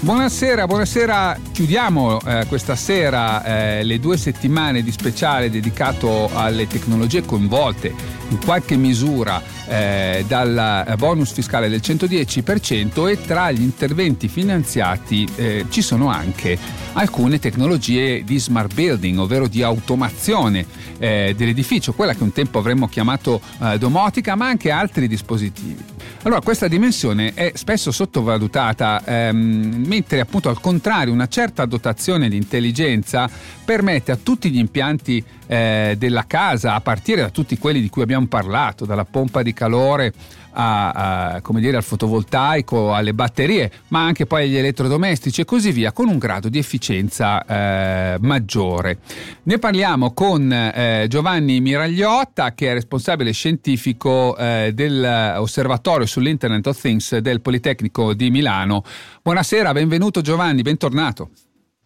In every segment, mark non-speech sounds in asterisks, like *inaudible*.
Buonasera, buonasera. Chiudiamo eh, questa sera eh, le due settimane di speciale dedicato alle tecnologie coinvolte in qualche misura eh, dal bonus fiscale del 110% e tra gli interventi finanziati eh, ci sono anche alcune tecnologie di smart building, ovvero di automazione eh, dell'edificio, quella che un tempo avremmo chiamato eh, domotica, ma anche altri dispositivi. Allora, questa dimensione è spesso sottovalutata, ehm, mentre appunto al contrario una certa dotazione di intelligenza permette a tutti gli impianti eh, della casa, a partire da tutti quelli di cui abbiamo parlato, dalla pompa di calore a, a, dire, al fotovoltaico, alle batterie, ma anche poi agli elettrodomestici e così via, con un grado di efficienza eh, maggiore. Ne parliamo con eh, Giovanni Miragliotta, che è responsabile scientifico eh, dell'Osservatorio sull'Internet of Things del Politecnico di Milano. Buonasera, benvenuto Giovanni, bentornato.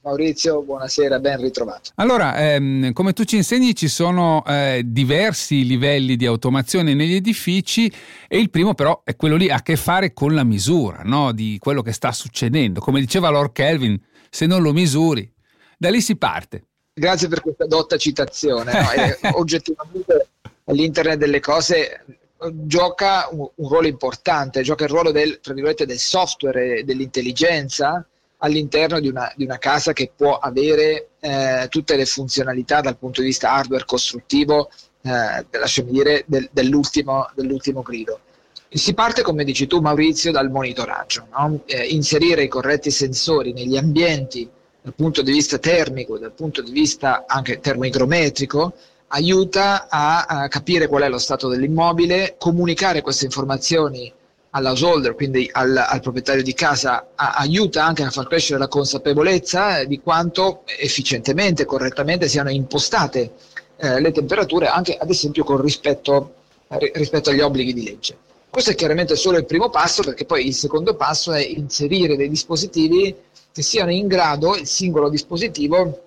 Maurizio, buonasera, ben ritrovato. Allora, ehm, come tu ci insegni, ci sono eh, diversi livelli di automazione negli edifici e il primo però è quello lì, ha a che fare con la misura no? di quello che sta succedendo. Come diceva Lord Kelvin, se non lo misuri, da lì si parte. Grazie per questa dotta citazione. No? *laughs* oggettivamente l'Internet delle cose gioca un, un, ruolo importante, gioca il ruolo del, del software, dell'intelligenza all'interno di una, di una casa che può avere eh, tutte le funzionalità dal punto di vista hardware costruttivo, eh, lasciami dire, del, dell'ultimo, dell'ultimo grido. Si parte, come dici tu Maurizio, dal monitoraggio, no? eh, inserire i corretti sensori negli ambienti dal punto di vista termico, dal punto di vista anche termoigrometrico, aiuta a, a capire qual è lo stato dell'immobile, comunicare queste informazioni all'householder, quindi al, al, proprietario di casa, a, aiuta anche a far crescere la consapevolezza di quanto efficientemente, correttamente siano impostate eh, le temperature, anche ad esempio con rispetto, eh, rispetto agli obblighi di legge. Questo è chiaramente solo il primo passo, perché poi il secondo passo è inserire dei dispositivi che siano in grado, il singolo dispositivo,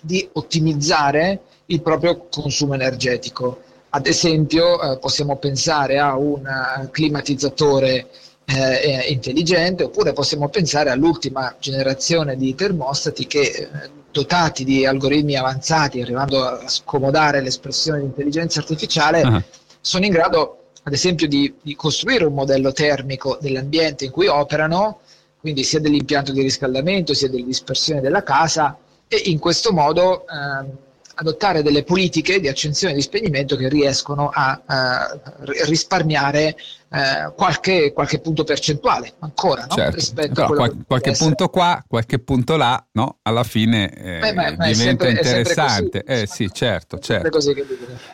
di ottimizzare il proprio consumo energetico ad esempio eh, possiamo pensare a un eh, climatizzatore eh, eh, intelligente oppure possiamo pensare all'ultima generazione di termostati che eh, dotati di algoritmi avanzati, arrivando a scomodare l'espressione di intelligenza artificiale, uh-huh. sono in grado ad esempio di, di, costruire un modello termico dell'ambiente in cui operano, quindi sia dell'impianto di riscaldamento sia della dispersione della casa e in questo modo ehm, adottare delle politiche di accensione e di spegnimento che riescono a, a risparmiare eh, qualche, qualche, punto percentuale ancora no? certo. rispetto Però, a qual- qualche punto qua, qualche punto là, no? alla fine eh, beh, beh, diventa sempre, interessante. Così, eh sì, certo, certo.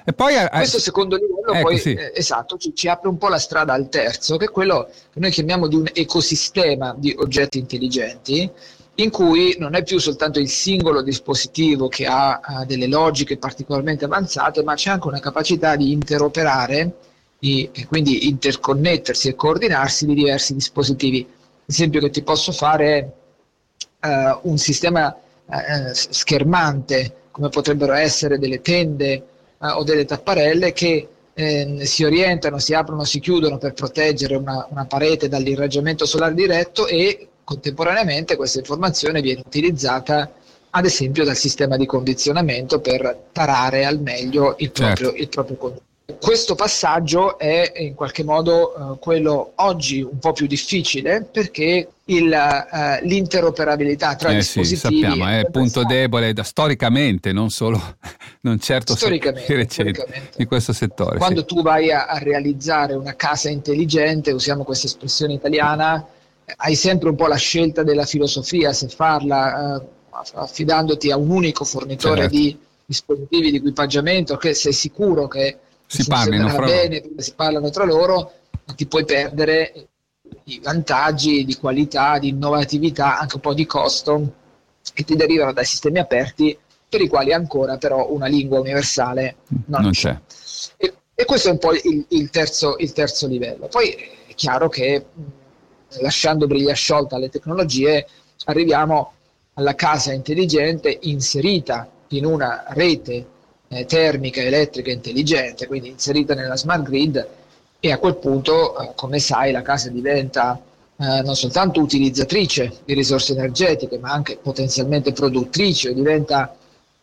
E poi, Questo secondo livello ecco, poi, sì. eh, esatto, ci, ci, apre un po' la strada al terzo, che è quello che noi chiamiamo di un ecosistema di oggetti intelligenti, in cui non è più soltanto il singolo dispositivo che ha, ha delle logiche particolarmente avanzate, ma c'è anche una capacità di interoperare di, e quindi interconnettersi e coordinarsi di diversi dispositivi. L'esempio che ti posso fare è uh, un sistema uh, schermante, come potrebbero essere delle tende uh, o delle tapparelle che eh, si orientano, si aprono, si chiudono per proteggere una, una parete dall'irraggiamento solare diretto e Contemporaneamente questa informazione viene utilizzata ad esempio dal sistema di condizionamento per tarare al meglio il proprio, certo. il proprio conduttore. Questo passaggio è in qualche modo uh, quello oggi un po' più difficile perché il, uh, l'interoperabilità tra eh dispositivi sì, sappiamo, è punto debole da, storicamente, non solo, *laughs* non certo storicamente, recente, storicamente. di questo settore. Quando sì. tu vai a, a realizzare una casa intelligente, usiamo questa espressione italiana, hai sempre un po' la scelta della filosofia, se farla eh, affidandoti a un unico fornitore certo. di dispositivi di equipaggiamento, che sei sicuro che si parlino fra bene, si parlano tra loro, ti puoi perdere i vantaggi di qualità, di innovatività, anche un po' di costo che ti derivano dai sistemi aperti per i quali ancora però una lingua universale non, non c'è. c'è. E, e, questo è un po' il, il, terzo, il terzo livello. Poi è chiaro che lasciando briglia sciolta alle tecnologie, arriviamo alla casa intelligente inserita in una rete eh, termica elettrica intelligente, quindi inserita nella smart grid e a quel punto, eh, come sai, la casa diventa eh, non soltanto utilizzatrice di risorse energetiche, ma anche potenzialmente produttrice, diventa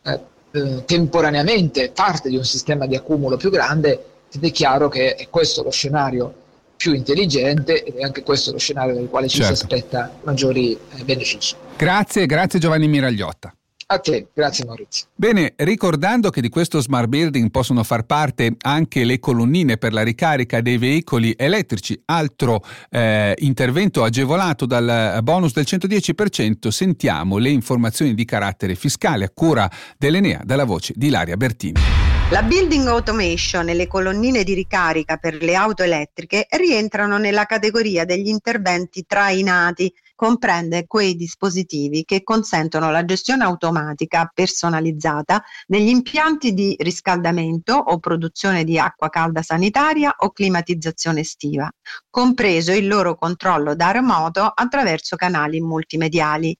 eh, eh, temporaneamente parte di un sistema di accumulo più grande ed è chiaro che è questo lo scenario più intelligente ed è anche questo lo scenario nel quale ci certo. si aspetta maggiori eh, benefici. Grazie, grazie Giovanni Miragliotta. A te, grazie Maurizio. Bene, ricordando che di questo smart building possono far parte anche le colonnine per la ricarica dei veicoli elettrici, altro eh, intervento agevolato dal bonus del 110%, sentiamo le informazioni di carattere fiscale a cura dell'Enea dalla voce di Ilaria Bertini. La building automation e le colonnine di ricarica per le auto elettriche rientrano nella categoria degli interventi trainati comprende quei dispositivi che consentono la gestione automatica personalizzata negli impianti di riscaldamento o produzione di acqua calda sanitaria o climatizzazione estiva, compreso il loro controllo da remoto attraverso canali multimediali.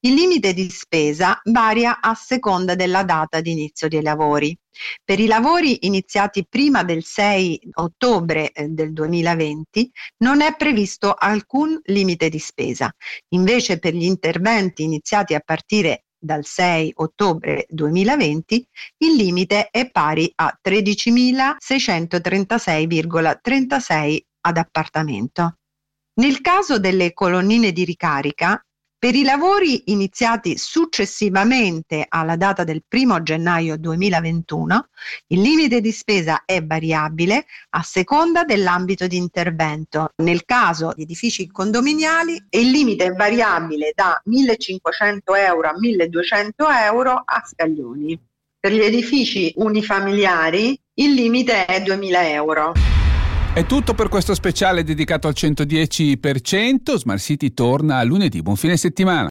Il limite di spesa varia a seconda della data di inizio dei lavori. Per i lavori iniziati prima del 6 ottobre eh, del 2020 non è previsto alcun limite di spesa. Invece per gli interventi iniziati a partire dal 6 ottobre 2020 il limite è pari a 13.636,36 ad appartamento. Nel caso delle colonnine di ricarica, per i lavori iniziati successivamente alla data del 1 gennaio 2021, il limite di spesa è variabile a seconda dell'ambito di intervento. Nel caso di edifici condominiali il limite è variabile da 1.500 euro a 1.200 euro a scaglioni. Per gli edifici unifamiliari il limite è 2.000 euro. È tutto per questo speciale dedicato al 110%. Smart City torna lunedì. Buon fine settimana.